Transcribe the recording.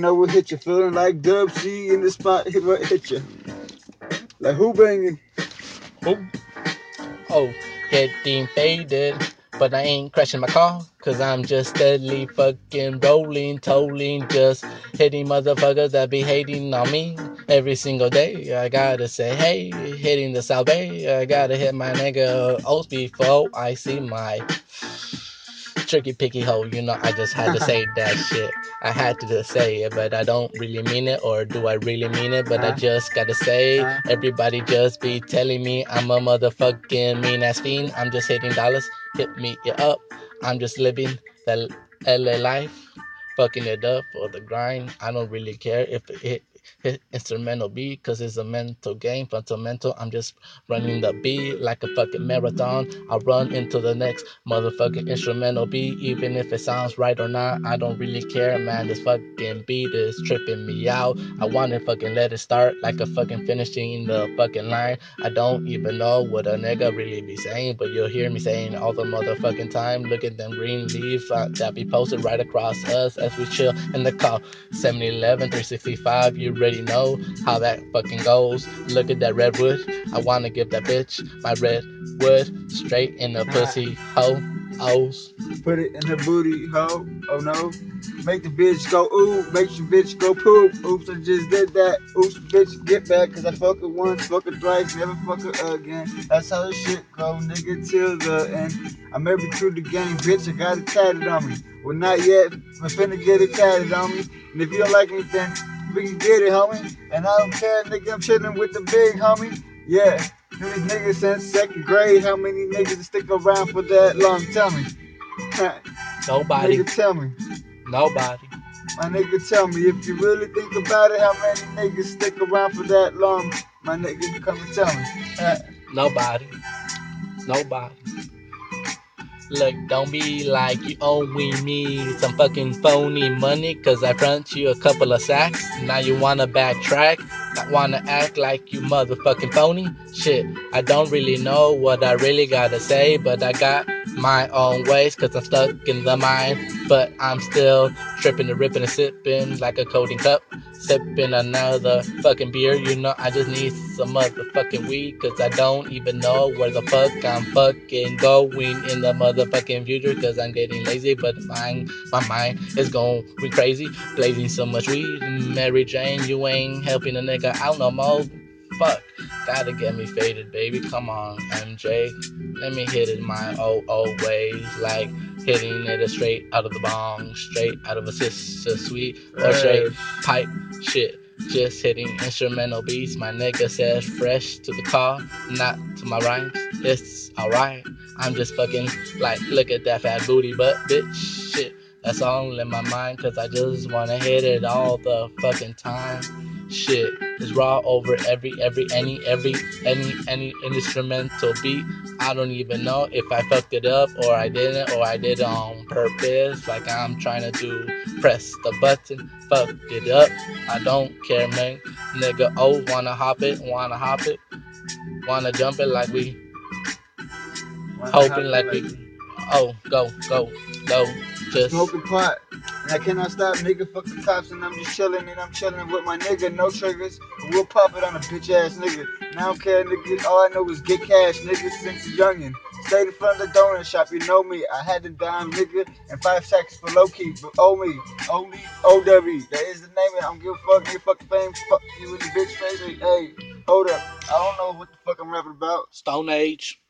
know what hit you, feeling like Dub C in the spot, hit what hit you. Like who banging? Who? Oh, getting faded. But I ain't crashing my car, cause I'm just steadily fucking rolling, tolling, just hitting motherfuckers that be hating on me every single day. I gotta say, hey, hitting the South Bay. I gotta hit my nigga Owes before I see my tricky picky hole. You know, I just had to say that shit. I had to just say it, but I don't really mean it, or do I really mean it? But I uh-huh. just gotta say, uh-huh. everybody just be telling me I'm a motherfucking mean ass fiend. I'm just hitting dollars, hit me up. I'm just living the LA life, fucking it up for the grind. I don't really care if it instrumental beat because it's a mental game fundamental i'm just running the beat like a fucking marathon. I'll run into the next motherfucking instrumental beat. Even if it sounds right or not i don't really care man. This fucking beat is tripping me out. I wanna fucking let it start like a fucking finishing the fucking line. I don't even know what a nigga really be saying but you'll hear me saying all the motherfucking time look at them green leaves uh, that be posted right across us as we chill in the car. 7-eleven 365 you already know how that fucking goes. Look at that redwood. I wanna give that bitch my redwood straight in the pussy hoe. Owes. Put it in the booty hole. Oh no. Make the bitch go ooh. Make the bitch go poop. Oops, I just did that. Oops, bitch, get back. Cause I fuck her once, fuck her twice, never fuck her again. That's how the shit go, nigga, till the end. I'm every through the game, bitch. I got it tatted on me. Well, not yet. I'm finna get it tatted on me. And if you don't like then we can get it, homie. And I don't care, nigga, I'm chilling with the big homie. Yeah, these niggas since second grade. How many niggas stick around for that long? Tell me. Nobody. Nigga, tell me. Nobody. My nigga, tell me if you really think about it, how many niggas stick around for that long? My nigga, come and tell me. Nobody. Nobody. Look, don't be like you owing me some fucking phony money Cause I front you a couple of sacks. Now you wanna backtrack Not wanna act like you motherfucking phony? Shit, I don't really know what I really gotta say But I got my own ways Cause I'm stuck in the mind But I'm still tripping and ripping and sipping like a coating cup Sipping another fucking beer. You know I just need some motherfucking weed Cause I don't even know where the fuck I'm fucking going in the motherfucking future Cause I'm getting lazy But my, my mind is going crazy. Blazing so much weed. Mary Jane, you ain't helping a nigga out no more. Fuck, gotta get me faded, baby. Come on, MJ. Let me hit it my old, old ways. Like hitting it straight out of the bong, straight out of a Swisher Sweet, or straight pipe shit. Just hitting instrumental beats. My nigga says fresh to the car, not to my rhymes. It's alright. I'm just fucking like, look at that fat booty butt, bitch. Shit, that's all in my mind, cause I just wanna hit it all the fucking time. Shit is raw over every, every, any, every, any, any instrumental beat. I don't even know if I fucked it up or I didn't or I did it on purpose. Like I'm trying to do, press the button, fuck it up. I don't care, man. Nigga, oh, wanna hop it, wanna hop it, wanna jump it like we, hoping like we, oh, go, go, go, just. Smoking pot. And I cannot stop, nigga. Fuck the cops, and I'm just chilling, and I'm chilling with my nigga. No triggers, we'll pop it on a bitch ass nigga. And I don't care, nigga. All I know is get cash, nigga, since youngin'. Stayed in front of the donut shop, you know me. I had the dime, nigga, and five seconds for low key. But oh me, only OW. That is the name of it. I don't give a fuck, nigga. Fuck the fame, fuck you in the bitch face. Hey, hold up. I don't know what the fuck I'm rapping about. Stone Age.